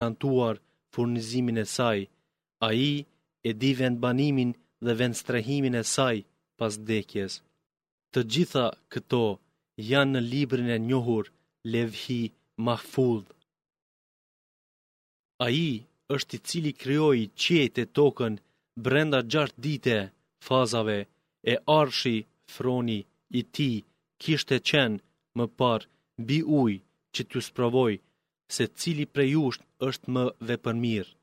garantuar furnizimin e saj. Ai e di vendbanimin dhe vendstrehimin e saj pas vdekjes. Të gjitha këto janë në librin e njohur Levh-i Mahfudh. Ai është i cili krijoi qiejt e tokën brenda gjashtë dite, fazave, e Arshi, froni, i Tij, kishte qenë, më parë, mbi ujë, që t'ju sprovojë, secili prej jush është më vepërmirë.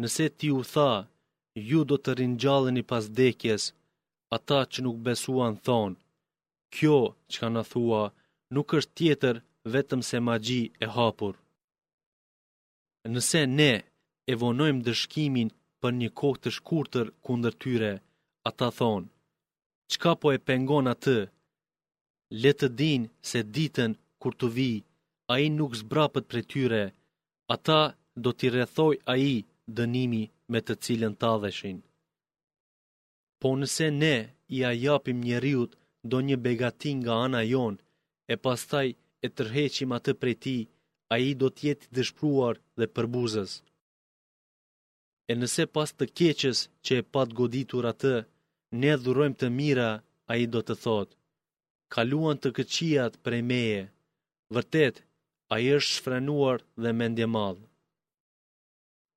Nëse ti u tha, ju do të ringjalleni pas vdekjes, ata që nuk besuan thonë, kjo çka na thua nuk është tjetër vetëm se magji e hapur. Nëse ne e vonojmë ndëshkimin për një kohë të shkurtër kundër tyre, ata thonë, çka po e pengon atë, le të dinë se ditën kur t'u vijë ai nuk zbrapset prej tyre, ata do t'i rrethojë ai dënimi me të cilën talleshin. Po nëse ne ia japim njeriut ndonjë begati nga ana jonë, e pastaj e tërheqim atë prej tij, ai do të jetë i dëshpëruar dhe përbuzës. E nëse pas të keqes që e pat goditur atë, ne i dhurojmë të mira, ai do të thotë, Kaluan të këqijat prej meje. Vërtet, ai është i shfrenuar dhe mendjemadh.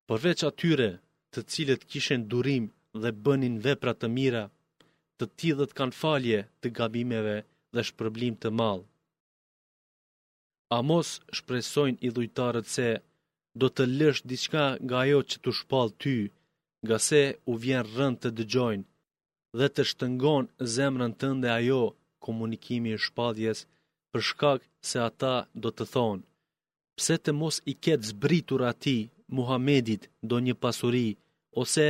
Përveç atyre, të cilët kishin durim dhe bënin vepra të mira, të tillët kanë falje të gabimeve dhe shpërblim të madh. A mos shpresojnë idhujtarët se do të lësh diçka nga ajo që të shpallet ty, ngase u vjen rëndë ta dëgjojnë dhe të shtrëngon zemrën tënde ajo, komunikimi i shpalljes, për shkak se ata do të thonë, Pse të mos i ketë zbritur atij, Muhamedit, ndonjë pasuri, ose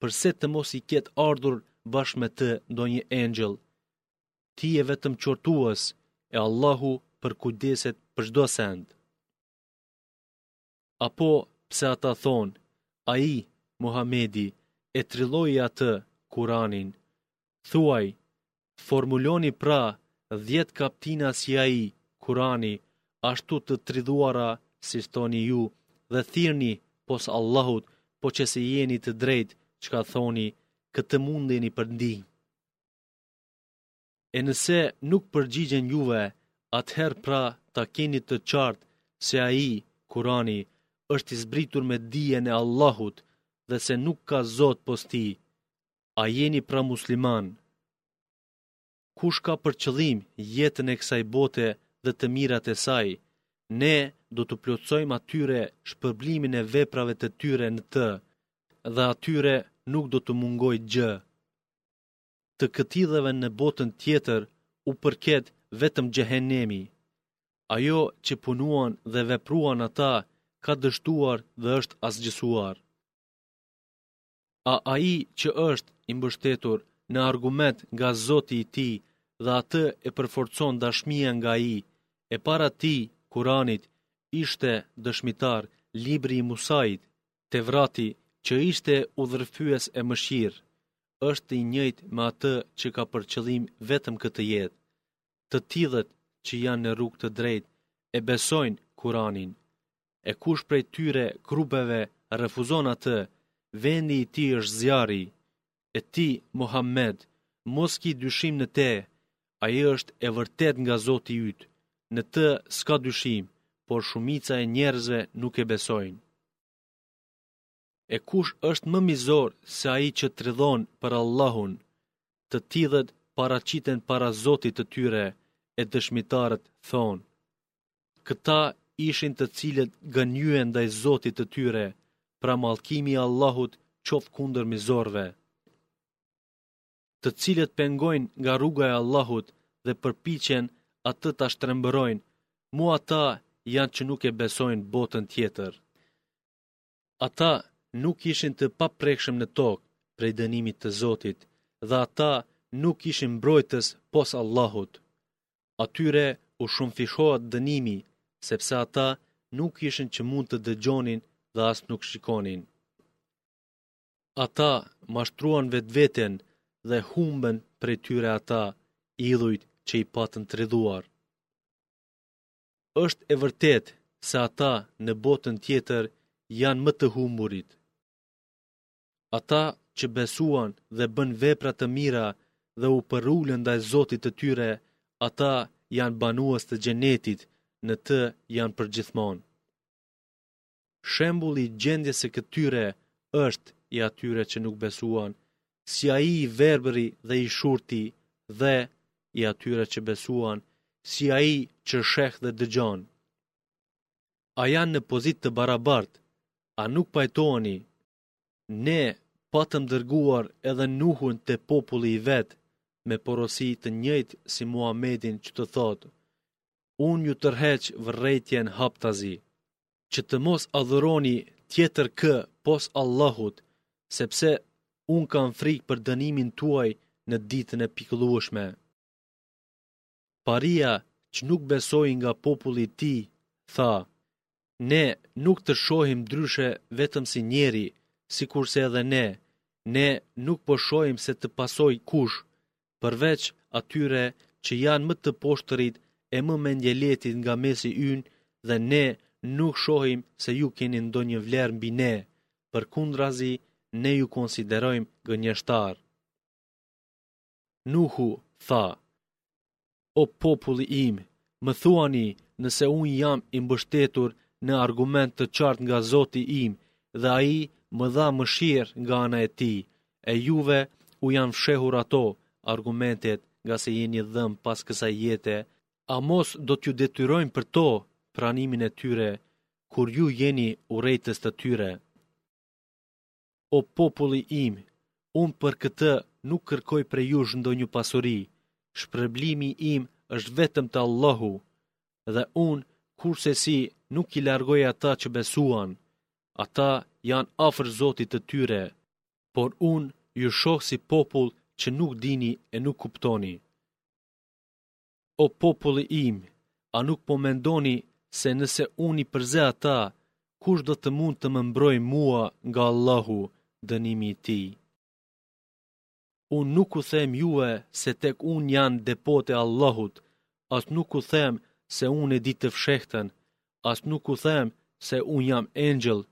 përse të mos i ketë ardhur bashkë me të ndonjë engjëll? ti je vetëm qortues e Allahu përkujdeset për çdo send. Apo pse ata thonë, ai, Muhamedi, e trilloi atë, Kuranin, thuaj, formuloni pra dhjetë kaptina si ai, Kurani, ashtu të trilluara, siç thoni ju, dhe thirni, pos Allahut, po qe se jeni të drejtë, çka thoni, kë të mundeni për ndihmë. E nëse nuk përgjigjen juve, atëherë pra ta keni të qartë se ai, Kurani, është i zbritur me dijen e Allahut dhe se nuk ka Zot pos tij. A jeni pra musliman? Kush ka për qëllim jetën e kësaj bote dhe të mirat e saj, ne do t'u plotësojmë atyre shpërblimin e veprave të tyre në të dhe atyre nuk do t'u mungojë gjë. të këtillëve në botën tjetër u përket vetëm xhehenemi. Ajo që punuan dhe vepruan ata ka dështuar dhe është asgjësuar. A ai që është i mbështetur në argument nga Zoti i tij dhe atë e përforcon dëshmia nga Ai, e para tij, Kur'anit, ishte dëshmitar Libri i Musait, Tevrati, që ishte udhërrëfyes e mëshirë. është i njëjtë me atë që ka për qëllim vetëm këtë jetë. Të tillët që janë në rrugë të drejtë e besojnë Kur'anin. E kush prej tyre grupeve refuzon atë, vendi i tij është zjarri. E ti Muhammed, mos ki dyshim në te, ai është e vërtetë nga Zoti yt. Në të s'ka dyshim, por shumica e njerëzve nuk e besojnë. E kush është më mizor se ai që trillon për Allahun? Të tillët paraqiten para Zotit të tyre e dëshmitarët thonë: Këta ishin të cilët gënjyen ndaj Zotit të tyre, pra mallkimi i Allahut qoftë kundër mizorëve. Të cilët pengojnë nga rruga e Allahut dhe përpiqen atë ta shtrembërojnë, mu ata janë që nuk e besojnë botën tjetër. Ata nuk ishin të paprekshëm në tokë prej dënimit të Zotit dhe ata nuk ishin mbrojtës pos Allahut. Atyre u shumëfishohet dënimi, sepse ata nuk ishin që mund të dëgjonin dhe as nuk shikonin. Ata mashtruan vetveten dhe humbën prej tyre ata, idhujt që i patën trilluar. Është e vërtetë se ata në botën tjetër janë më të humburit. Ata që besuan dhe bënë vepra të mira dhe u përulën ndaj Zotit të tyre, ata janë banues të xhenetit, në të janë përgjithmonë. Shembulli i gjendjes së këtyre është i atyre që nuk besuan, si ai i verbëri dhe i shurdhi, dhe i atyre që besuan, si ai që sheh dhe dëgjon. A janë në pozitë të barabartë? A nuk pajtoheni? Ne patëm dërguar edhe Nuhun te populli i vet me porosi të njëjtë si Muhamedin që të thotë, Unë ju tërheq vërejtjen haptazi, që të mos adhuroni tjetër kë pos Allahut, sepse unë kam frikë për dënimin tuaj në ditën e pikëllueshme. Paria që nuk besoi nga populli i tij, tha, Ne nuk të shohim ndryshe vetëm si njeri, sikurse edhe ne, ne nuk po shohim se të pasojë kush, përveç atyre që janë më të poshtërit e më mendjelehtit nga mesi ynë dhe ne nuk shohim se ju keni ndonjë vlerë mbi ne, përkundrazi ne ju konsiderojmë gënjeshtarë. Nuhu tha, O populli im, më thuani nëse unë jam i mbështetur në argument të qartë nga Zoti im dhe ai më dha mëshirë nga ana e tij, e juve u janë fshehur ato argumentet ngase jeni dhënë pas kësaj jete, a mos do t'ju detyrojmë për to pranimin e tyre, kur ju jeni urrejtës të tyre. O populli im, unë për këtë nuk kërkoj prej jush ndonjë pasuri, shpërblimi im është vetëm te Allahu, dhe unë kurrsesi nuk i largoj ata që besuan, ata janë afër Zotit të tyre, por unë ju shoh si popull që nuk dini e nuk kuptoni. O populli im, a nuk po mendoni se nëse unë i përzë ata, kush do të mund të më mbrojë mua nga Allahu, dënimi i tij? Unë nuk u them juve se tek unë janë depot e Allahut, as nuk u them se unë e di të fshehtën, as nuk u them se unë jam engjëll,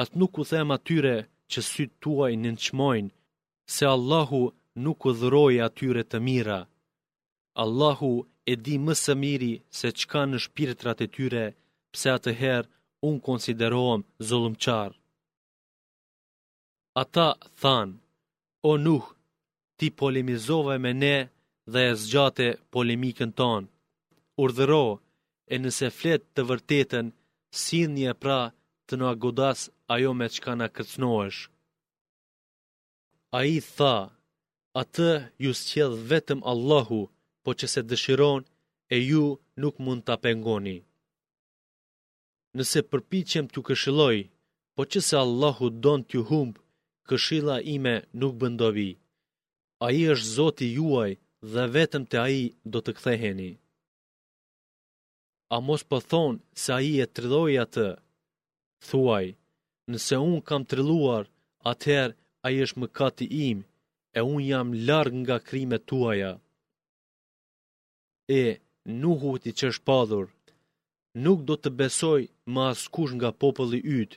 as nuk u them atyre që sytë tuaj nënçmojnë, se Allahu nuk u dhuroi atyre të mira. Allahu e di më së miri se ç'ka në shpirtrat e tyre, pse atëherë unë konsiderohem zullumqar. Ata thanë, o Nuh, ti polemizove me ne dhe e zgjate polemikën tonë. Urdhëro, e nëse flet të vërtetën, sillne pra të na godasë ajo me çka na kërcënohesh. Ai tha, Atë ju sjell vetëm Allahu, po që se dëshiron e ju nuk mund ta pengoni. Nëse përpiqem t'ju këshilloj, po që se Allahu don t'ju humbë, këshilla ime nuk bën dobi. Ai është Zoti juaj dhe vetëm te ai do të ktheheni. A mos po thonë se ai e trilloi atë? Thuaj, nëse unë kam trilluar, atëherë ai është mëkati im, e unë jam larg nga krimet tuaja. E, Nuhut i qe shpallur, nuk do të besojë më askush nga populli yt,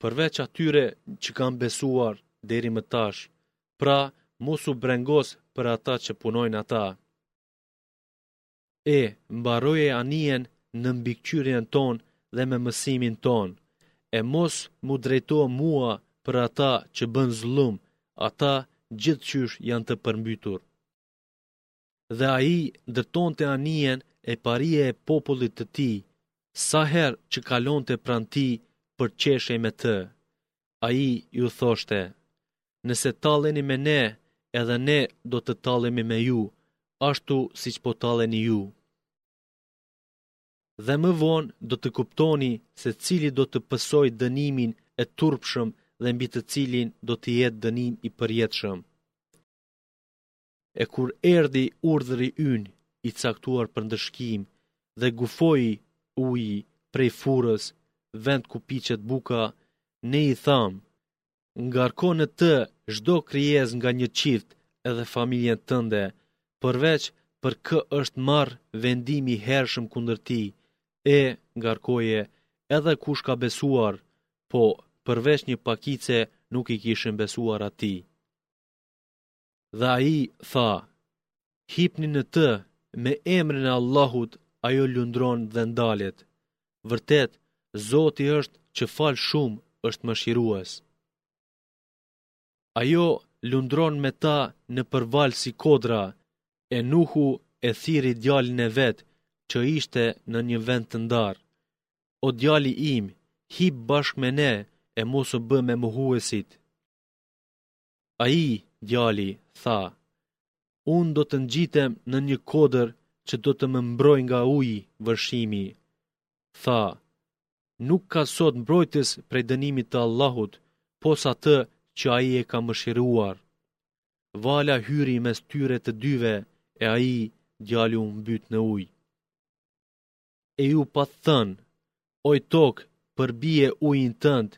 përveç atyre që kanë besuar deri më tash. Pra, mos u brengos për ata që punojnë ata. E, mbaroje anijen nën mbikëqyrjen tonë dhe me mësimin tonë, e mos m'u drejto mua për ata që bënë zullum, ata gjithqysh janë të përmbytur. Dhe ai ndërtonte anijen e paria e popullit të tij, sa herë që kalonte pranë tij përqeshej me të. Ai u thoshte, Nëse talleni me ne, edhe ne do të tallemi me ju, ashtu siç po talleni ju. Dhe më vonë do të kuptoni se cili do të pësojë dënimin e turpshëm dhe mbi të cilin do të jetë dënim i përjetshëm. E kur erdhi urdhri ynë i caktuar për ndëshkim dhe gufoi uji prej furrës, vend ku piqet buka, ne i thamë, ngarko në të çdo krijesë nga një çift edhe familjen tënde, përveç për kë është marrë vendimi i hershëm kundër tij, e, ngarkoje, edhe kush ka besuar, po, përveç një pakice nuk i kishin besuar atij. Dhe ai tha: Hipni në të me emrin e Allahut, ajo lundron dhe ndalet. Vërtet, Zoti është që fal shumë, është mëshirues. Ajo lundron me ta nëpër valë si kodra, e Nuhu e thirri djalin e vet që ishte në një vend të ndarë. O djali im, hip bashkë me ne e mos u bë me mohuesit. Ai, djali, tha, Unë do të ngjitem në një kodër që do të më mbrojë nga uji, vërshimi. Tha, nuk ka sot mbrojtës prej dënimit të Allahut, pos atë që ai e ka mëshiruar. Vala hyri mes tyre të dyve e ai djali u mbyt në ujë. e iu pat thënë, oj tokë përbije ujin tënd,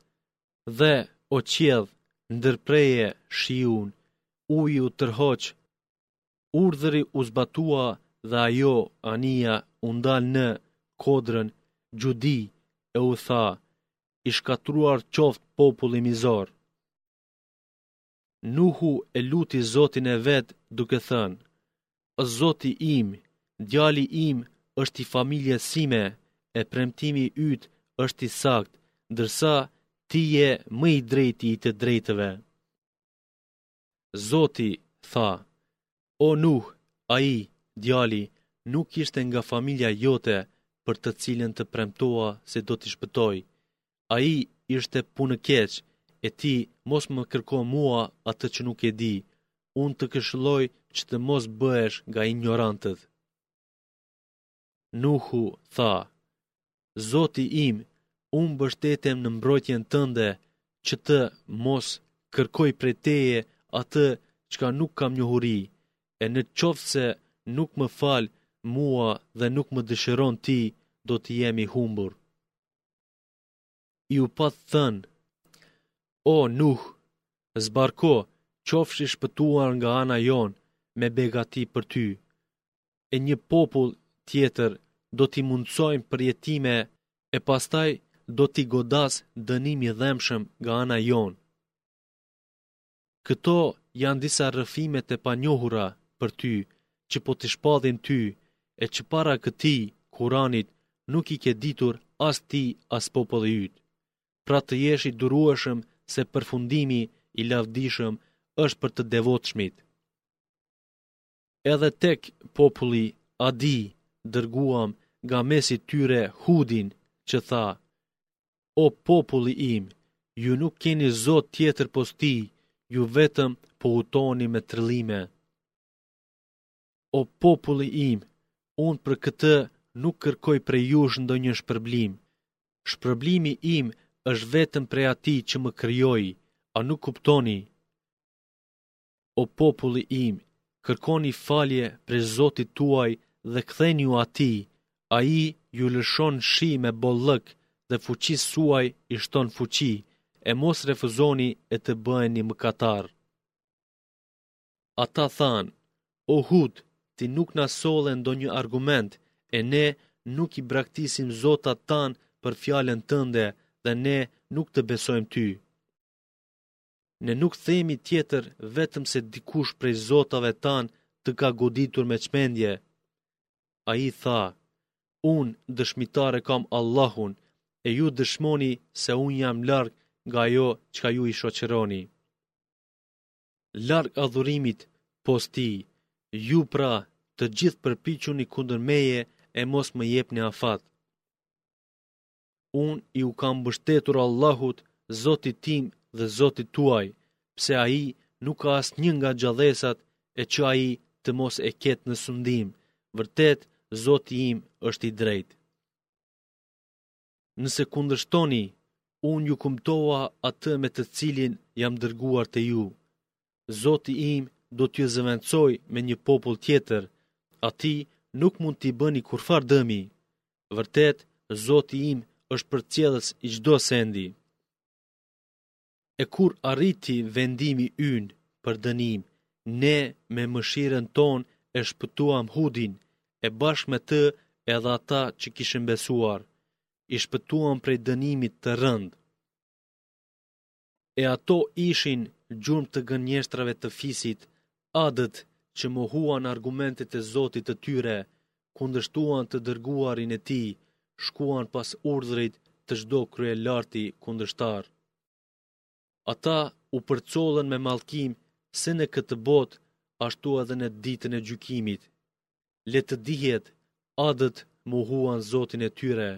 dhe o qiell ndërpreje shiun, uji u tërhoq, urdhri u zbatua dhe ajo, anija, u ndal në, kodrën, Xhudi, e u tha, i shkatërruar qoftë populli mizor. Nuhu e luti Zotin e vet duke thënë: O Zoti im, djali im është i familjes sime e premtimi yt është i saktë, ndërsa ti je më i drejti i të drejtëve. Zoti tha: O Nuh, ai, djali, nuk ishte nga familja jote për të cilën të premtoa se do t'i shpëtoj. Ai ishte punëkeq, e ti mos më kërko mua atë që nuk e di. Unë të këshilloj që të mos bëhesh nga injorantët. Nuhu tha, Zoti im, unë mbështetem në mbrojtjen tënde që të mos kërkoj prej teje atë çka nuk kam njohuri, e në qoftë se nuk më fal mua dhe nuk më dëshiron ti, do të jem i humbur. Iu pat thënë, O Nuh, zbarko, qofsh i shpëtuar nga ana jonë me begati për ty. E një popull tjetër do t'i mundësojmë përjetime e pastaj do t'i godasë dënim i dhembshëm nga ana jonë. Këto janë disa rrëfime të panjohura për ty që po t'i shpallim ty e që para këtij Kuranit nuk i ke ditur as ti as populli yt. Pra të jesh i durueshëm se përfundimi i lavdishëm është për të devotshmit. Edhe tek populli Adi dërguam nga mesi i tyre Hudin, që tha: O populli im, ju nuk keni Zot tjetër pos tij, ju vetëm po hutoni me trillime. O populli im, unë për këtë nuk kërkoj prej jush ndonjë shpërblim. Shpërblimi im është vetëm prej atij që më krijoi, a nuk kuptoni? o populli im, kërkoni falje prej Zotit tuaj dhe kthejuni atij, ai ju lëshon shi me bollëk dhe fuqisë suaj i shton fuqi, e mos refuzoni e të bëheni mëkatarë. Ata thanë, o Hud, ti nuk na solle ndonjë argument, e ne nuk i braktisim zotat tanë për fjalën tënde dhe ne nuk të besojmë ty. Ne nuk themi tjetër vetëm se dikush prej zotave tanë të ka goditur me çmendje. Ai tha, unë dëshmitar e kam Allahun, e ju dëshmoni se unë jam larg nga ajo çka ju i shoqëroni. Larg adhurimit pos tij, ju pra të gjithë përpiquni kundër meje e mos më jepni afat. Unë iu kam mbështetur Allahut, Zotit tim dhe Zotit tuaj, pse ai nuk ka asnjë nga gjallesat e që ai të mos e ketë në sundim, vërtet, Zoti im është i drejtë. Nëse kundërshtoni, unë ju kumtova atë me të cilin jam dërguar te ju. Zoti im do t'ju zëvendësojë me një popull tjetër, atij nuk mund t'i bëni kurrfarë dëmi. Vërtet, Zoti im është përcjellës i çdo sendi. E kur arriti vendimi ynë për dënim, ne me mëshirën tonë e shpëtuam Hudin, e bashkë me të edhe ata që kishin besuar, i shpëtuam prej dënimit të rëndë. E ato ishin gjurmë të gënjeshtrave të fisit, Adët, që mohuan argumentet e Zotit të tyre, kundërshtuan të Dërguarin e Tij, shkuan pas urdhrit të çdo kryelarti kundërshtar. Ata u përcollën me mallkim si në këtë botë, ashtu edhe në ditën e gjykimit. Le të dihet, Adët mohuan Zotin e tyre.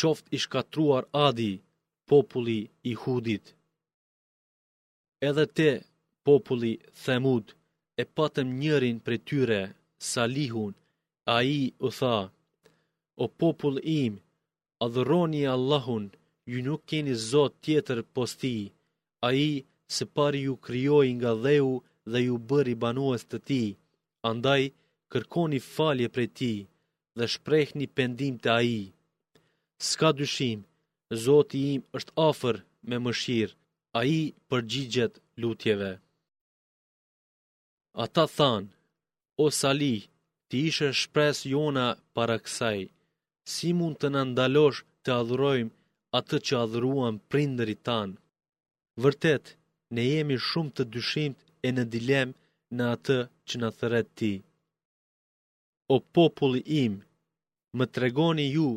qoftë i shkatërruar Adi, populli i Hudit. Edhe te populli Themud e patëm njërin prej tyre, Salihun, ai u tha: O popull im, adhuroni Allahun, ju nuk keni zot tjetër pos tij, Ai së pari ju krijoi nga dheu dhe ju bëri banues të tij. Andaj, kërkoni falje prej tij dhe shprehni pendim te ai. S'ka dyshim, Zoti im është afër, me mëshirë, ai përgjigjet lutjeve. Ata thanë, o Salih, ti ishe shpresë jona para kësaj, si mund të na ndalosh të adhurojmë atë që adhuruan prindërit tanë? Vërtet, ne jemi shumë të dyshimtë e në dilemë në atë që na thërret ti. o populli im, më tregoni ju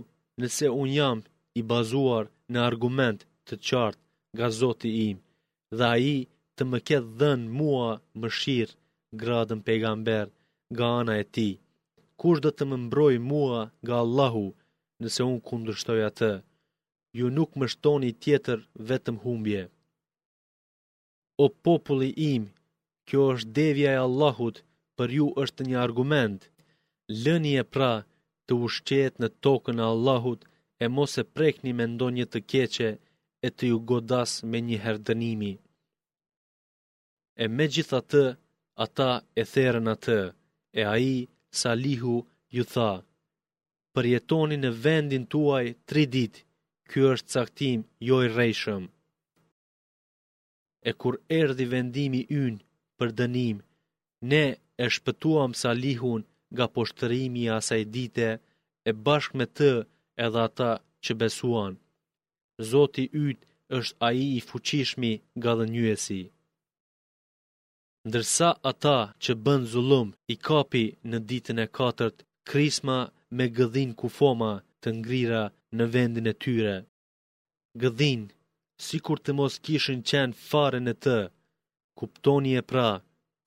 nëse unë jam i bazuar në argument të qartë nga Zoti im dhe ai të më ketë dhënë mua mëshirë gradën pejgamber nga ana e tij. Kush do të më mbrojë mua nga Allahu nëse unë kundërshtoj atë? Ju nuk më shtoni tjetër vetëm humbje. O populli im, kjo është devja e Allahut, për ju është një argument. Lënie pra të ushqehet në tokën e Allahut e mos e prekni me ndonjë të keqe e të ju godasë menjëherë dënimi. E megjithatë, ata e therën atë, e ai, Salihu, ju tha, përjetoni në vendin tuaj tri ditë, ky është caktim jo i rrejshëm. E kur erdhi vendimi ynë për dënim, ne e shpëtuam Salihun nga poshtërimi i asaj dite e bashkë me të edhe ata që besuan. Zoti yt është ai i fuqishmi gadhënjyesi. Ndërsa ata që bënë zullum i kapi në ditën e katërt krisma dhe gëdhinë kufoma të ngrira në vendin e tyre. Gëdhinë, sikur të mos kishin qenë fare në të. Kuptonie pra,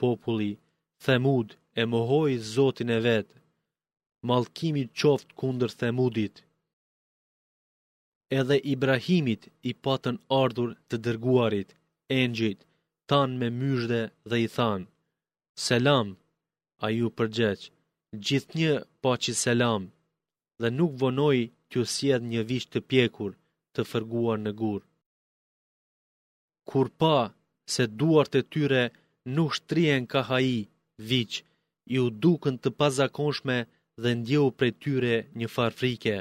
populli, Themud e mohoi Zotin e vet. Mallkimi qoftë kundër Themudit. Edhe Ibrahimit i patën ardhur të dërguarit, engjëjt, tanë me myzhde dhe i thanë, Selam, ai u përgjegj, gjithnjë paçi selam. dhe nuk vonoi t'ju sjellë një viç të pjekur, të fërguar në gurë. Kur pa se duart e tyre nuk shtrihen kah ai, viç, iu dukën të pazakonshme dhe ndjeu prej tyre një farë frike.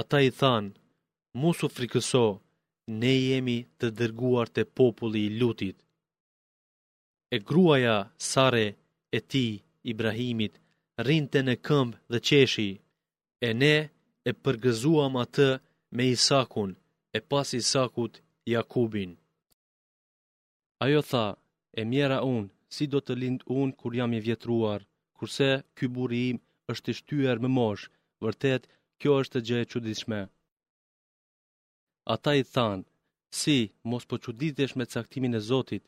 Ata i thanë, mos u frikëso, ne jemi të dërguar te populli i Lutit. e gruaja Sare e tij, Ibrahimit, rrinte në këmbë dhe qeshi, e ne e përgëzuam atë me Isakun e pas Isakut Jakubin. Ajo tha, e mjera unë, si do të lind unë kur jam i vjetruar, kurse ky burri im është i shtyer më moshë, vërtet kjo është gjë e çuditshme. Ata i thanë, Si, mos po çuditesh me caktimin e Zotit?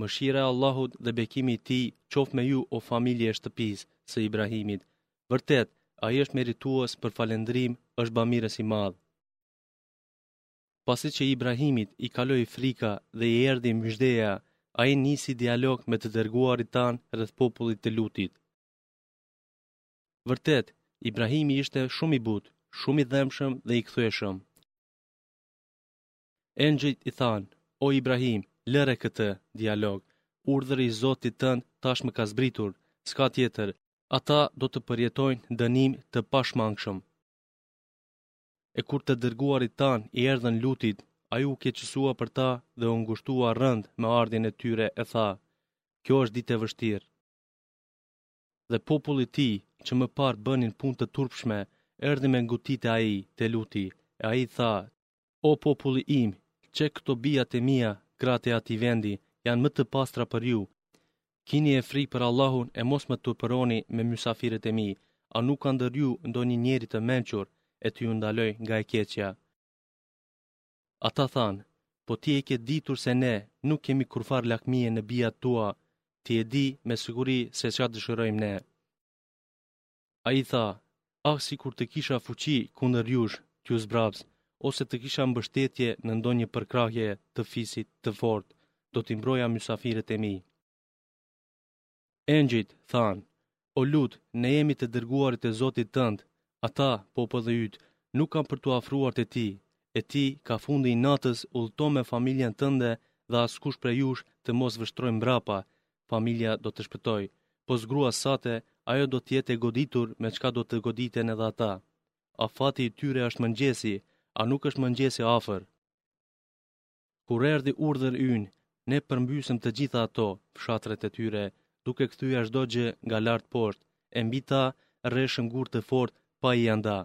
Mëshira e Allahut dhe bekimi i tij qoftë me ju o familje e shtëpisë së Ibrahimit. Vërtet, ai është meritues për falëndrim, është bamirës i madh. Pasi që Ibrahimit i kaloi frika dhe i erdhi myzhdeja, ai nisi dialog me të dërguarit tanë rreth popullit të Lutit. Vërtet, Ibrahimi ishte shumë i butë, shumë i dhembshëm dhe i kthyeshëm. Engjëjt i thanë, o Ibrahim, lëre këtë dialog, urdhëri i Zotit tënd tashmë ka zbritur, s'ka tjetër, ata do të përjetojnë dënim të pashmangshëm. E kur të dërguarit tanë i erdhën Lutit, ai u keqësua për ta dhe u ngushtua rëndë me ardhjen e tyre e tha, kjo është ditë e vështirë. Dhe populli i tij, që më parë bënin punë të turpshme, erdhi me ngut te ai, te Luti, e ai i tha, O populli im, qe këto bijat e mia, gratë e atij vendi, janë më të pastra për ju, kinie frikë Allahun e mos më turpëroni me mysafirët e mi, a nuk ka ndër ju ndonjë njeri të mençur, e të ju ndalojë nga e keqja. Ata thanë, Po ti e ke ditur se ne nuk kemi kurrfarë lakmie në bijat tua, ti e di me siguri se çka dëshirojmë ne. Ai tha, Ah sikur të kisha fuqi kundër jush, t'ju zbraps, ose të kisha mbështetje në ndonjë përkrahje të fisit të fortë, do t'i mbroja mysafirët e mi. Engjëjt thanë, O Lut, ne jemi të dërguarit e Zotit tënd, ata, populli yt, nuk kanë për t'u afruar te ti, e ti, kah fundi i natës, udhëto me familjen tënde dhe askush prej jush të mos vështrojë mbrapa, familja do të shpëtojë, pos gruas sate, ajo do të jetë e goditur me çka do të goditen edhe ata. Afati i tyre është mëngjesi, a nuk është mëngjesi afër? Kur erdhi urdhër ynë, ne përmbysëm të gjitha ato, fshatrat e tyre, duke kthyer çdo gjë nga lart poshtë, e mbi ta reshëm gurë të fortë pa ia nda.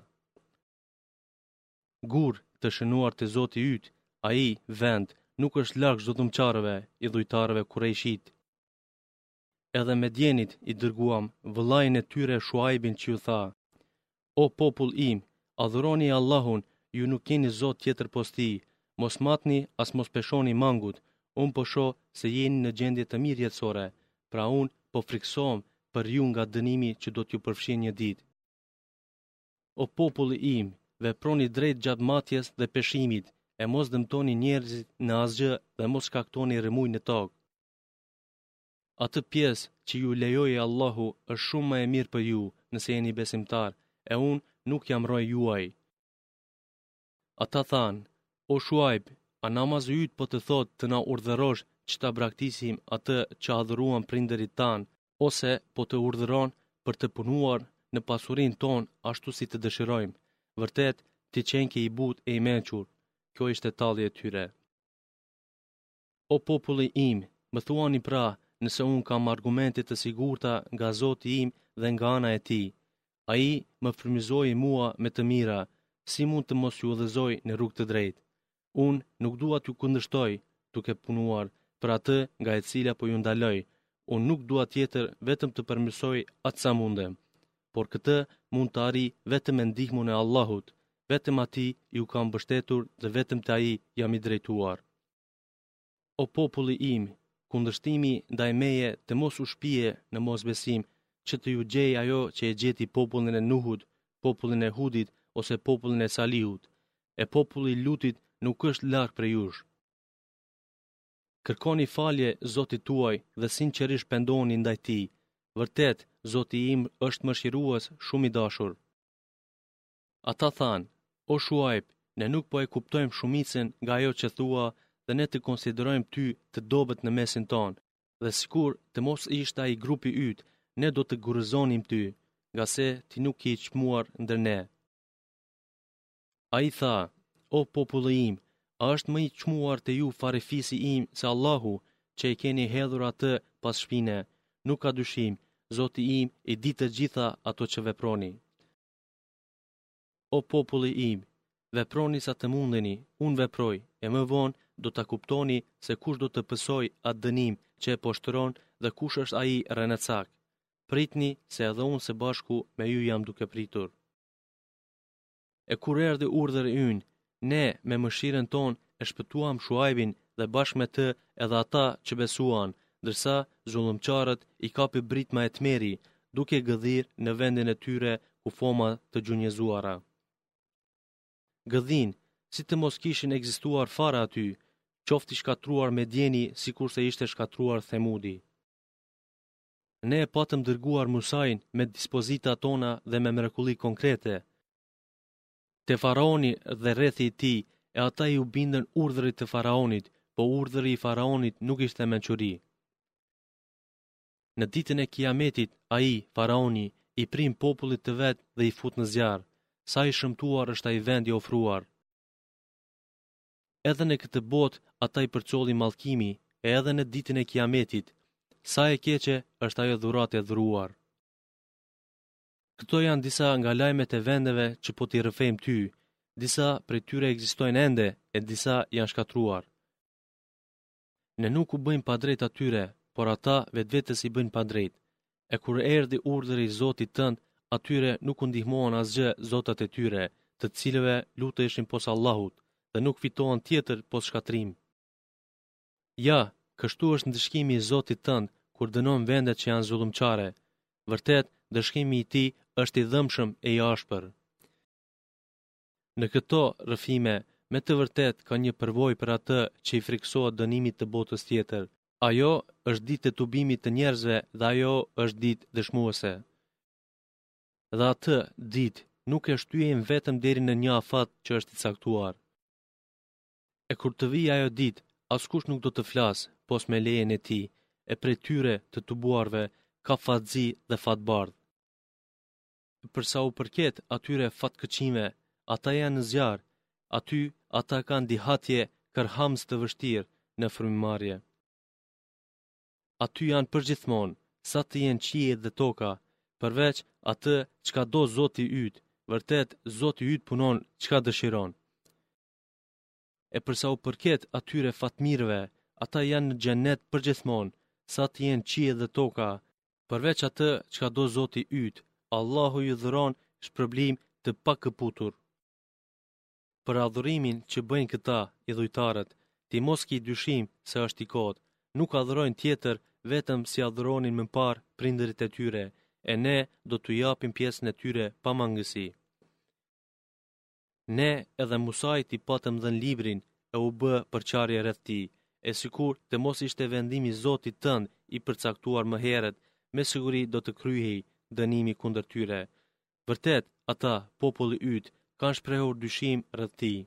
Gurë, të shënuar te Zoti yt, ai, vend, nuk është larg zullumqarëve, idhujtarëve kurejshitë. Edhe Medjenit i dërguam vëllain e tyre Shuaibin që u tha: O popull im, adhuroni Allahun, ju nuk keni Zot tjetër pos Tij, mos matni as mos peshoni mangut, unë po shoh se jeni në gjendje të mirë jetësore, pra unë po frikësohem për ju nga dënimi që do t'ju përfshijë një ditë. O populli im, veproni drejt gjatë matjes dhe peshimit, e mos dëmtoni njerëzit në asgjë dhe mos shkaktoni rrëmujë në tokë. Atë pjesë që ju lejoi Allahu është shumë më e mirë për ju, nëse jeni besimtarë, e unë nuk jam rojë juaj. Ata thanë, O Shuajb, a namazi yt po të thotë të na urdhërosh që ta braktisim atë që adhuruan prindërit tanë, ose po të urdhëron për të punuar në pasurinë tonë ashtu si të dëshirojmë? Vërtet, ti qenke i butë e i mençur. Kjo ishte tallje e tyre. O populli im, më thuani pra, nëse unë kam argumente të sigurta nga Zoti im dhe nga ana e tij. Ai më frymëzoi mua me të mira, si mund të mos ju udhëzoj në rrugë të drejtë? Unë nuk dua t'ju kundërshtoj, duke punuar për atë nga e cila po ju ndaloj, unë nuk dua tjetër vetëm të përmirësoj aq sa mundem. Por këtë mund ta arrij vetëm me ndihmën e Allahut, vetëm Atij iu kam mbështetur dhe vetëm te Ai jam i drejtuar. O populli im, kundërshtimi ndaj meje të mos u shpije në mosbesim, që të ju gjejë ajo që e gjeti popullin e Nuhut, popullin e Hudit ose popullin e Salihut, e populli i Lutit nuk është larg prej jush. Kërkoni falje Zotit tuaj dhe sinqerisht pendohuni ndaj Tij. Vërtet, Zoti im është Mëshirues, shumë i Dashur. Ata thanë, O Shuaib, ne nuk po e kuptojmë shumicën nga ajo që thua dhe ne të konsiderojmë ty të dobët në mesin tonë, dhe sikur të mos ishte ai grupi yt, ne do të gurëzonim ty, ngase ti nuk je i çmuar ndër ne. Ai tha, O populli im, a është më i çmuar te ju farefisi im se Allahu, që e keni hedhur atë pas shpine? Nuk ka dyshim, Zoti im i di të gjitha ato që veproni. O populli im, veproni sa të mundeni, unë veproj, e më vonë do ta kuptoni se kush do të pësojë atë dënim që e poshtëron dhe kush është ai rrenacak. Pritni se edhe unë së bashku me ju jam duke pritur. E kur erdhi urdhëri ynë, Ne, me mëshirën tonë, e shpëtuam Shuaibin dhe bashkë me të edhe ata që besuan, ndërsa zullumqarët i kapi britma e tmerri, duke gdhirë në vendin e tyre kufoma të gjunjëzuara. Gdhinë, si të mos kishin ekzistuar fare aty, qoftë i shkatërruar Medjeni sikurse ishte shkatërruar Themudi. Ne e patëm dërguar Musajn me dispozita tona dhe me mrekulli konkrete, te faraoni dhe rrethi i tij, e ata iu bindën urdhrit të faraonit, po urdhri i faraonit nuk ishte mençuri. Në ditën e Kiametit, ai, faraoni, i prin popullit të vet dhe i fut në zjarr. Sa i shëmtuar është ai vend i ofruar! Edhe në këtë botë ata i përcolli mallkimi, e edhe në ditën e Kiametit. Sa e keqe është ajo dhuratë e dhuruar! Këto janë disa nga lajmet e vendeve që po t'i rrëfejmë ty. Disa prej tyre ekzistojnë ende e disa janë shkatërruar. Ne nuk u bëmë padrejtë atyre, por ata vetvetes i bënë padrejtë. E kur erdhi urdhëri i Zotit tënd, atyre nuk u ndihmuan asgjë zotat e tyre, të cilëve luteshin pos Allahut, dhe nuk fituan tjetër pos shkatërrim. Ja, kështu është ndëshkimi i Zotit tënd kur dënon vendet që janë zullumqare. Vërtet, ndëshkimi i tij është i dhëmshëm e i ashpër. Në këto rrëfime, me të vërtetë ka një përvojë për atë që i frikësohet dënimit të botës tjetër. Ajo është ditë e tubimit të njerëzve dhe ajo është ditë dëshmuese. Dhe atë ditë nuk e shtyejmë vetëm deri në një afat që është i caktuar. E kur të vijë ajo ditë, askush nuk do të flasë, pos me lejen e Tij, e prej tyre, të tubuarve, ka fatzi dhe fatbardhë. E përsa u përket atyre fatkëqinjve, ata janë në zjarr, aty, ata kanë dihatje kërhamëz të vështirë, në frymëmarrje. Aty janë përgjithmonë, sa të jenë qiejt dhe toka, përveç, atë, çka do Zoti yt, vërtet, Zoti yt punon, çka dëshiron. E përsa u përket atyre fatmirëve, ata janë në xhennet përgjithmonë, sa të jenë qiejt dhe toka, përveç atë çka do Zoti yt, Allahu u dhuron shpërblim të pakëputur. Për adhurimin që bëjnë këta, idhujtarët, ti mos ki dyshim se është i kotë, nuk adhurojnë tjetër vetëm si adhuronin më parë prindërit e tyre, e ne do t'u japim pjesën e tyre pa mangësi. Ne edhe Musait i patëm dhënë librin e u bë përçarje rreth tij, e sikur të mos ishte vendim i Zotit tënd i përcaktuar më herët, me siguri do të kryhej dënimi kundër tyre. Vërtet, ata, populli yt, kanë shprehur dyshim rreth tij.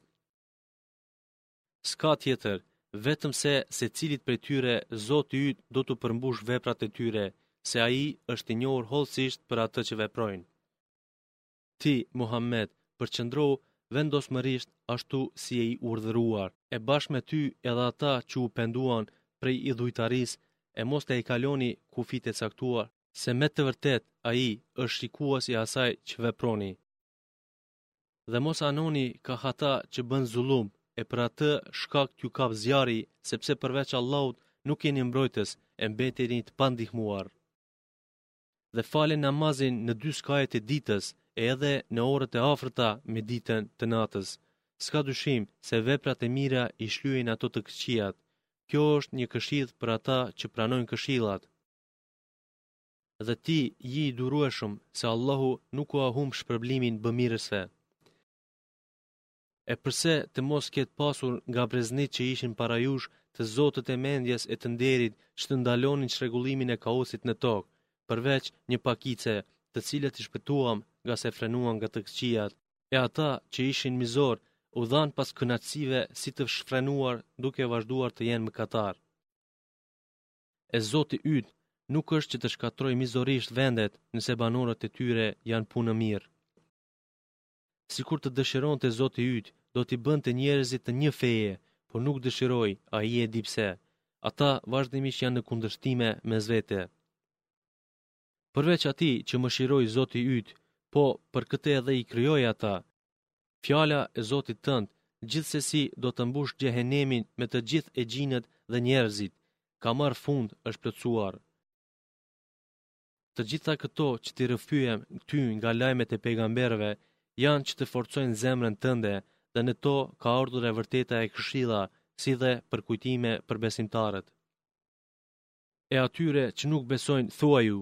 S'ka tjetër, vetëm se secilit prej tyre Zoti yt do t'u përmbushë veprat e tyre, se Ai është i njohur hollësisht për atë që veprojnë. Ti, Muhammed, përqendrohu vendosmërisht ashtu si je i urdhëruar. E bashkë me ty edhe ata që u penduan prej idhujtarisë, e mos tejkaloni kufijtë e caktuar. Se me të vërtetë Ai është shikues i asaj që veproni. Dhe mos anoni kah ata që bënë zullum, e për atë shkak t'ju kapë zjarri, sepse përveç Allahut nuk keni mbrojtës, e mbeteni të pandihmuar. dhe fale namazin në dy skajet e ditës e edhe në orët e afërta me ditën të natës. S'ka dyshim se veprat e mira i shlyejnë ato të këqijat. Kjo është një këshillë për ata që pranojnë këshillat. Dhe ti ji i durueshëm se Allahu nuk ua humb shpërblimin bëmirësve. E përse të mos ketë pasur nga breznitë që ishin para jush të zotët e mendjes e të nderit që të ndalonin çrregullimin e kaosit në tokë, përveç një pakice, të cilët i shpëtuam nga se frenuan nga të këqijat, e ata që ishin mizorë u dhanë pas kënaqësive si të shfrenuar duke vazhduar të jenë mëkatarë. E Zoti yt nuk është që të shkatërrojë mizorisht vendet nëse banorët e tyre janë punëmirë. Sikur të dëshironte Zoti yt, do t'i bënte njerëzit të një feje, por nuk dëshiroi, ai e di pse. Ata vazhdimisht janë në kundërshtime mes vete. Përveç atij që mëshiroi Zoti yt, po, për këtë edhe i krijoi ata. Fjala e Zotit tënd, gjithsesi do të mbush xhehenemin me të gjithë exhinët dhe njerëzit. Ka marrë fund, është plotësuar. Të gjitha këto që t'i rrëfyem ty nga lajmet e pejgamberëve janë që të forcojnë zemrën tënde dhe në to ka ardhur e vërteta e këshilla, si dhe përkujtime për besimtarët. E atyre që nuk besojnë, thuaju,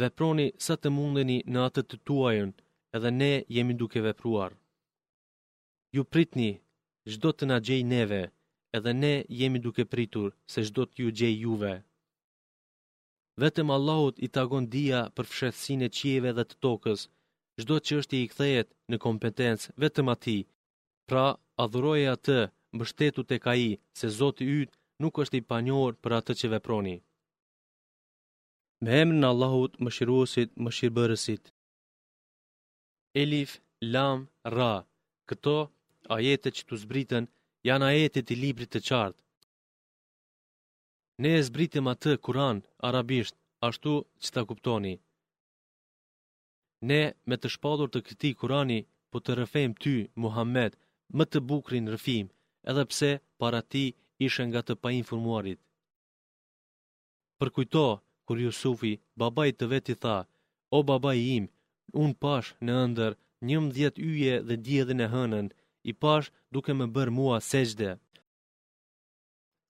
veproni sa të mundeni në atë të tuajën, edhe ne jemi duke vepruar. Ju pritni, ç'do të na gjejë neve, edhe ne jemi duke pritur se ç'do të ju gjejë juve. Vetëm Allahut i takon dija për fshehësinë e qiejve dhe të tokës. Çdo çështje i kthehet në kompetencë vetëm Atij. Pra, adhuroje Atë, mbështetu tek Ai, se Zoti yt nuk është i panjohur për atë që veproni. Me emrin e Allahut, Mëshiruesit, Mëshirbërësit. Elif, Lam, Ra. Këto ajete që t'u zbritën janë ajetet e librit të qartë. Ne e zbritëm atë Kur'an arabisht ashtu që ta kuptoni. Ne me të shpallur të këtij Kur'ani po të rrëfejmë ty Muhammed më të bukurin rrëfim, edhe pse para tij ishe nga të painformuarit. Përkujto kur Jusufi, babait të vet i tha: "O babai im, unë pashë në ëndërr 11 yje dhe diellin e hënën, i pashë duke më bërë mua sexhde."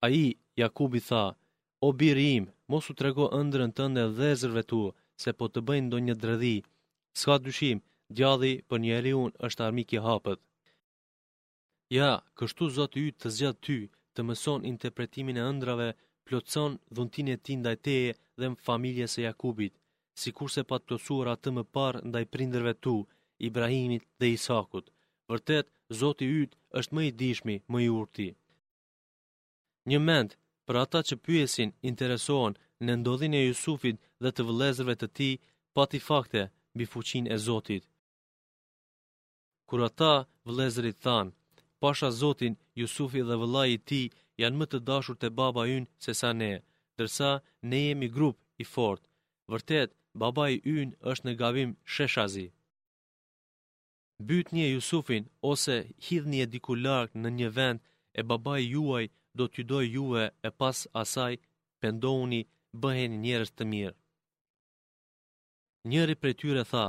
Ai, Jakubi tha, O biri im, mos u trego ëndrrën tënde vëllezërve tu, se po të bëjnë ndonjë dredhi. S'ka dyshim, djalli për njeriun është armik i hapët. Ja, kështu Zoti yt të zgjedh ty, të mëson interpretimin e ëndrrave, plotëson dhuntinë e tij ndaj teje dhe familjes së Jakubit, sikurse pat plotësuar atë më parë ndaj prindërve tu, Ibrahimit dhe Is'hakut. Vërtet, Zoti yt është më i dijshmi, më i urti. Njëmend për ata që pyesin, interesohen në ndodhinë e Jusufit dhe të vëllezërve të tij, pati fakte mbi fuqinë e Zotit. Kur ata, vëllezërit thanë, pasha Zotin, Jusufi dhe vëllai i tij janë më të dashur te baba ynë se sa ne, ndërsa ne jemi grup i fortë. Vërtet, babai ynë është në gabim sheshazi. Mbytnie Jusufin ose hidhnie diku larg në një vend e babai juaj do t'ju dojë juve e pas asaj pendohuni bëheni njerëz të mirë. Njëri prej tyre tha,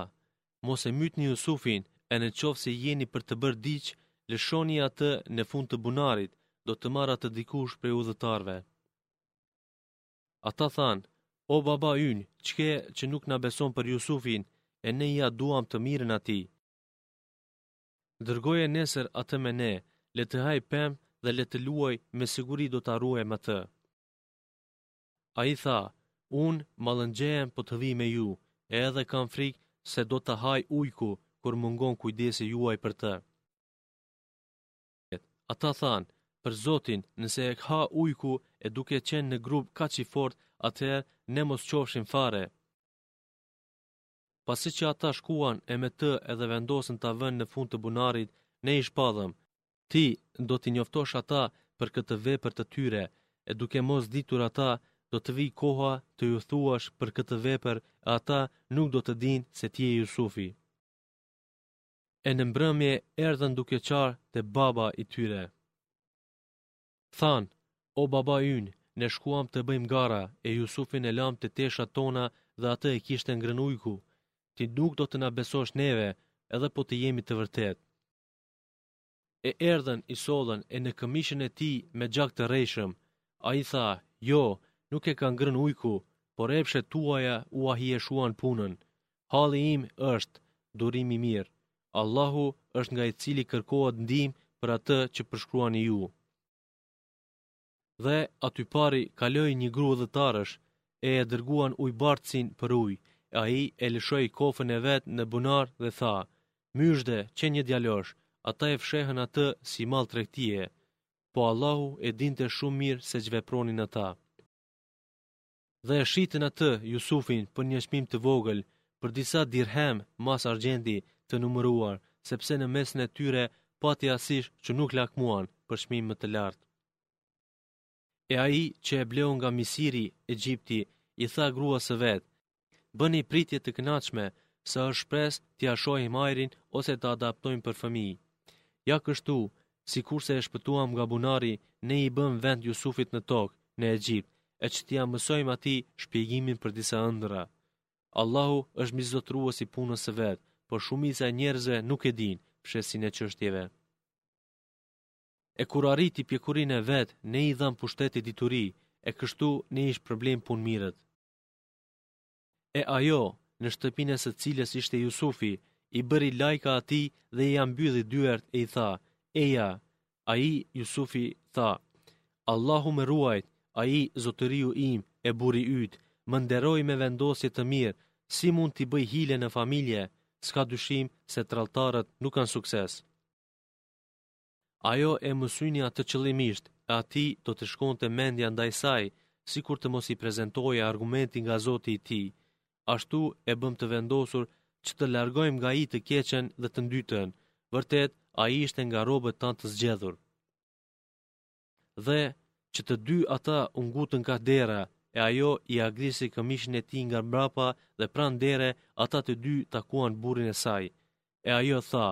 mos e mbytni Jusufin e në qoftë se jeni për të bërë diç, lëshoni atë në fund të bunarit, do ta marrë atë dikush prej udhëtarëve. Ata thanë, O baba ynë, ç'ke që nuk na beson për Jusufin, e ne ia duam të mirën atij. Dërgoje nesër atë me ne, le të hajë pemë dhe le të luajë, me siguri do ta ruajmë atë. Ai tha, Unë mallëngjehem po të vijë me ju, e edhe kam frikë se do ta hajë ujku kur mungon kujdesi juaj për të. Ata thanë, për Zotin, nëse e ha ujku e duke qenë ne grup kaq i fortë, atëherë ne mos qofshim fare. Pasi që ata shkuan e me të edhe vendosën ta vënë në fund të bunarit, ne i shpallëm. Ti do t'i njoftosh ata për këtë vepër të tyre, e duke mos ditur ata, do të vijë koha t'ju thuash për këtë vepër e ata nuk do të dinë se ti je Jusufi. e në mbrëmje erdhën duke qarë te baba i tyre. Thanë, o baba ynë, ne shkuam të bëjmë gara, e Jusufin e lamë te teshat tona dhe atë e kishte ngrënë ujku. Ti nuk do të na besosh neve, edhe po të jemi të vërtetë. E erdhën, i sollën, e në këmishën e tij, me gjak të rrejshëm. Ai tha, Jo, nuk e ka ngrënë ujku, por epshet tuaja ua hijeshuan punën. Halli im është, durim i mirë. Allahu është nga i cili kërkohet ndihmë për atë që përshkruani ju. Dhe, aty pari, kaloi një grup udhëtarësh, e e dërguan ujëbartësin për ujë, e ai e lëshoi kovën e vet në bunar dhe tha, Myzhde, qe një djalosh, ata e fshehën atë si mall tregtie. Po Allahu e dinte shumë mirë se ç'vepronin ata. dhe e shitën atë Jusufin për një çmim të vogël, për disa dirhem masë argjendi të numëruar, sepse në mesin e tyre pati asish që nuk lakmuan për çmim më të lartë. E ai që e bleu nga Misiri, Egjipti, i tha gruas së vet: Bëni pritje të kënaqshme, se është shpresë t'ia shohim hajrin ose ta adaptojmë për fëmijë. Ja kështu, sikurse e shpëtuam nga bunari, ne i bëmë vend Jusufit në tokë, në Egjipt, e që t'ia mësojmë atij shpjegimin për disa ëndrra. Allahu është mbizotërues i punës së vet, por shumica e njerëzve nuk e dinë fshehtësinë e çështjeve. E kur arriti pjekurinë e vet, ne i dhamë pushtet e dituri, e kështu ne i shpërblejmë punëmirët. E ajo, në shtëpinë e së cilës ishte Jusufi, i bëri lajka atij dhe ia mbylli dyert e i tha, Eja! Ai, Jusufi, tha, Allahu më ruajtë, ai, zotëriu im, e burri yt, më nderoi me vendosje të mirë, si mund t'i bëj hile në familje? S'ka dyshim se tradhtarët nuk kanë sukses. Ajo e mësyni atë qëllimisht, e atij do t'i shkonte mendja ndaj saj, sikur të mos i prezentohej argumenti nga Zoti i tij. Ashtu e bëmë të vendosur që të largojmë nga ai të keqen dhe të ndytën. Vërtet, ai ishte nga robët tanë të zgjedhur. Dhe, që të dy ata u ngutën kah dera, e ajo ia grisi këmishën e tij nga mbrapa dhe pranë dere ata të dy takuan burrin e saj. E ajo tha,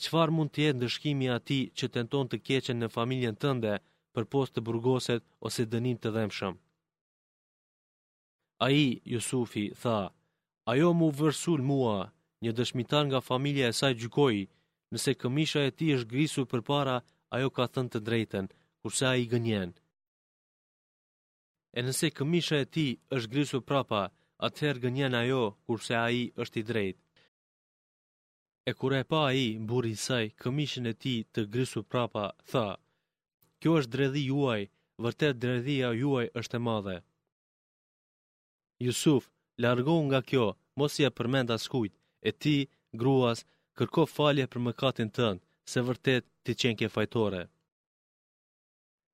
Çfarë mund të jetë ndëshkimi i atij që tenton të keqen në familjen tënde, përpos të burgoset ose dënim të dhembshëm? Ai, Jusufi, tha, Ajo m'u vërsul mua, një dëshmitar nga familja e saj gjykoi, nëse këmisha e tij është grisur përpara, ajo ka thënë të drejtën, kurse ai gënjen. E nëse këmisha e tij është grisur prapa, atëherë gënjen ajo, kurse ai është i drejtë. E kur e pa ai, burri i saj, këmishën e tij të grisur prapa, tha, Kjo është dredhi juaj, vërtet dredhia juaj është e madhe. Jusuf, largohu nga kjo, mos ia përmend askujt, e ti, gruas, kërko falje për mëkatin tënd, se vërtet ti qenke fajtore.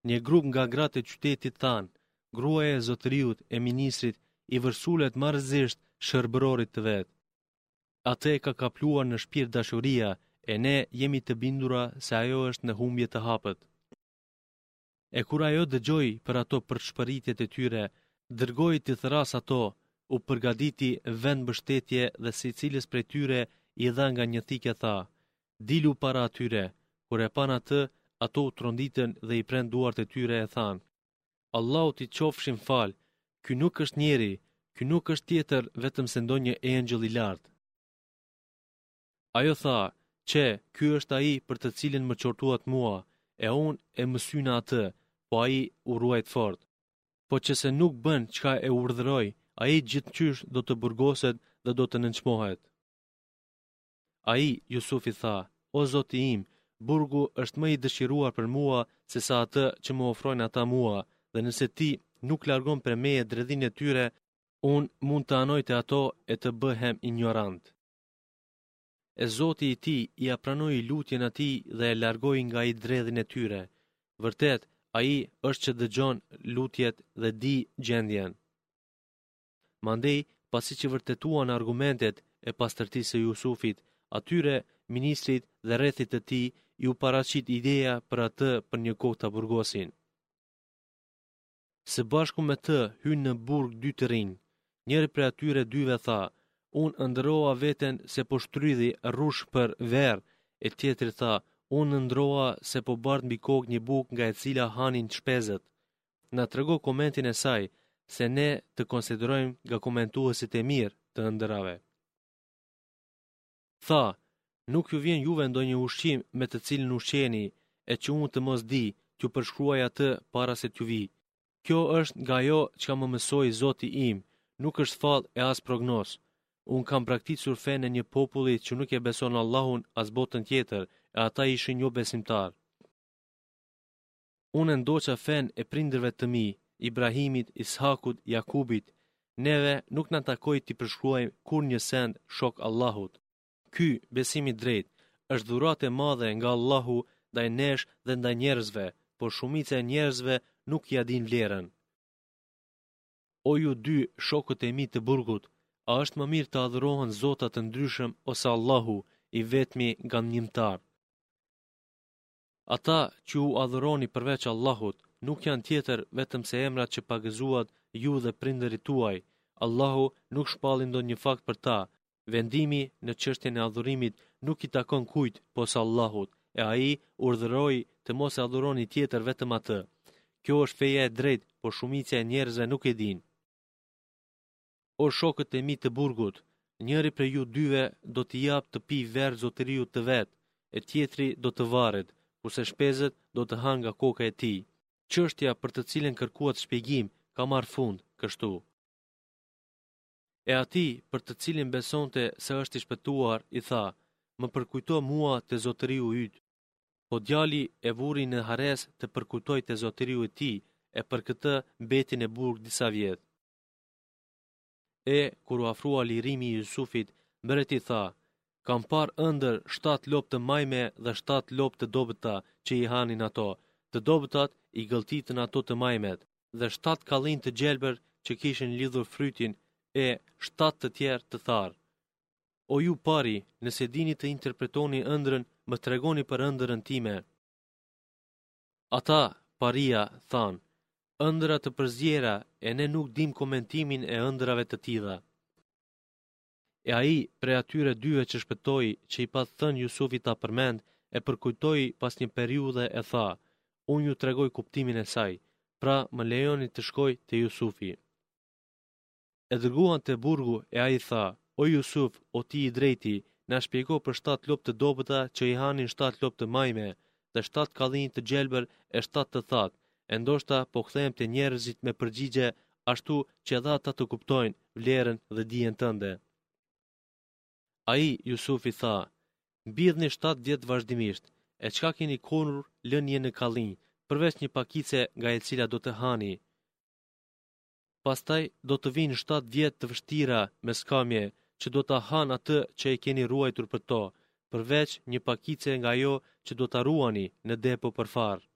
Një grup nga gratë e qytetit thanë, gruaja e zotëriut e ministrit i vërsulet marrëzisht shërbërorit të vet. Atë e ka kapluar në shpirt dashuria e ne jemi të bindura se ajo është në humbje të hapët. E kur ajo dëgjoi për ato pëshpëritjet e tyre, dërgoi t'i thërrasë ato, u përgatiti vend mbështetje dhe secilës prej tyre i dha nga një thikë e tha, dilu para atyre, kur e panë atë, ato u tronditën dhe i prenë duart e tyre e thanë, Allahu t'i qofshim falë, ky nuk është njeri, ky nuk është tjetër vetëm se ndonjë engjëll i lartë. Ajo tha, Qe, ky është ai për të cilin më qortuat mua, e unë e mësyna atë, po ai u ruajt fort. Po qe se nuk bën çka e urdhëroj, ai gjithqysh do të burgoset dhe do të nënçmohet. Ai, Jusufi, tha, O Zoti im, burgu është më i dëshiruar për mua se sa atë që më ofrojnë ata mua, dhe nëse ti nuk largon prej meje dredhinë e tyre, unë mund të anoj te ato e të bëhem injorant. E Zoti i tij ia pranoi lutjen atij dhe e largoi nga ai dredhinë e tyre. Vërtet, Ai është që dëgjon lutjet dhe di gjendjen. Mandej, pasi që vërtetuan argumentet e pastërtisë së Jusufit, atyre, ministrit dhe rrethit të tij, iu paraqit ideja për atë për një kohë ta burgosin. Së bashku me të, hynë në burg dy të rinj. Njëri prej atyre dyve tha, Unë ëndërrova veten se po shtrydh rrush për verë, e tjetri tha, Unë ëndërrova se po bart mbi kokë një bukë nga e cila hanin shpezët. Na trego komentin e saj se ne të konsiderojmë nga komentuesit e mirë të ëndërrave. Tha, nuk ju vjen juve ndonjë ushqim me të cilin ushqeheni e që unë të mos di, t'ju përshkruaj atë para se t'ju vijë. Kjo është nga ajo çka më mësoi Zoti im, nuk është fall e as prognozë. Unë kam braktisur fenë e një populli që nuk e beson Allahun as botën tjetër, e ata ishin jobesimtarë. Unë e ndoqa fenë e prindërve të mi, Ibrahimit, Ishakut, Jakubit, neve nuk na takon t'i përshkruajmë kurrnjë send shok Allahut. Ky, besim i drejtë, është dhuratë e madhe nga Allahu ndaj nesh dhe ndaj njerëzve, por shumica e njerëzve nuk ia dinë vlerën. O ju dy, shokët e mi të burgut, a është më mirë të adhurohen zota të ndryshëm ose Allahu, i vetmi ngadhënjimtar? Ata, që ju adhuroni përveç Allahut, nuk janë tjetër, vetëm se emra që pagëzuat ju dhe prindërit tuaj. Allahu nuk shpalli ndonjë fakt për ta. Vendimi, në çështjen e adhurimit, nuk i takon kujt, pos Allahut, e Ai urdhëroi, të mos adhuroni tjetër vetëm Atë. Kjo është feja e drejtë, por shumica e njerëzve nuk e dinë. O shokët e mi të burgut, njëri prej ju dyve do t'i japë të pijë verë zotëriut të vet, e tjetri do të varet, kurse shpezët do të hanë nga koka e tij. Çështja për të cilën kërkuat shpjegim ka marrë fund kështu. E atij, për të cilin besonte se është i shpëtuar, i tha, Më përkujto mua te zotëriu yt. Po djalli e vuri në harresë të përkujtojë te zotëriu i tij, e për këtë mbeti në burg disa vjet. E, kur u afrua lirimi i Jusufit, mbreti tha, kam parë ëndërr shtatë lopë të majme dhe shtatë lopë të dobëta që i hanin ato, të dobëtat i gëlltitën ato të majmet, dhe shtatë kallinj të gjelbër që kishin lidhur frytin, e, shtatë të tjerë të tharë. O ju pari, nëse dini të interpretoni ëndrrën, më tregoni për ëndrrën time. Ata, paria, thanë, Ëndrra të përziera e ne nuk dimë komentimin e ëndrrave të tilla. E ai, prej atyre dyve që shpëtoi, që i pat thënë Jusufi ta përmend, e përkujtoi pas një periudhe e tha, Unë ju tregoj kuptimin e saj, pra më lejoni të shkoj te Jusufi. E dërguan te burgu e ai tha, O Jusuf, o ti i drejti, na shpjego për shtatë lopë të dobëta që i hanin shtatë lopë të majme, dhe shtatë kallinj të gjelbër e shtatë të thatë, e ndoshta po kthehem te njerëzit me përgjigje ashtu që edhe ata të kuptojnë vlerën dhe dijen tënde. Ai, Jusufi, tha, Mbillni shtatë vjet vazhdimisht, e çka keni korrur lënie në kallinj, përveç një pakice nga e cila do të hani. Pastaj do të vijnë shtatë vjet të vështira me skamje që do ta hanë atë që e keni ruajtur për to, përveç një pakice nga ajo që do ta ruani në depo për farë.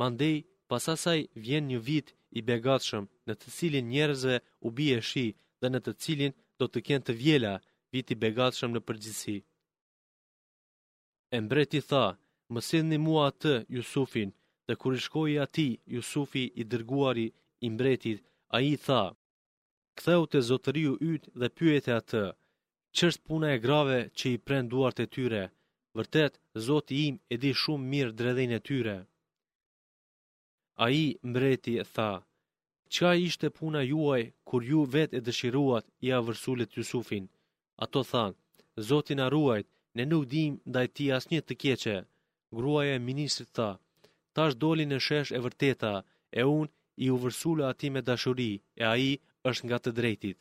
Mandej, pas asaj vjen një vit i begatshëm në të cilin njerëzve u bie shi dhe në të cilin do të kenë të vjela, vit i begatshëm në përgjithësi. E mbreti tha, më sillni mua atë, Jusufin, dhe kur i shkoi atij, Jusufi, i dërguari, i mbretit, ai i tha, Kthehu te zotëriu yt dhe pyete atë, Ç'është puna e grave që i prenë duart e tyre? Vërtet, Zoti im e di shumë mirë dredhinë e tyre. Ai, mbreti, tha, Çka ishte puna juaj kur ju vetë e dëshiruat iu vërsulët Jusufin? Ato thanë, Zoti na ruajt, ne nuk dimë ndaj tij asnjë të keqe. Gruaja e ministrit tha, Tash doli në shesh e vërteta, e unë iu vërsula atij me dashuri, e ai është nga të drejtit.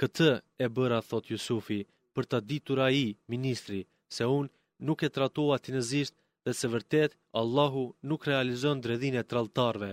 Këtë e bëra, thotë Jusufi, për ta ditur ai, ministri, se unë nuk e tratova tinëzisht dhe se vërtet Allahu nuk realizon dredhinë e tradhëtarëve.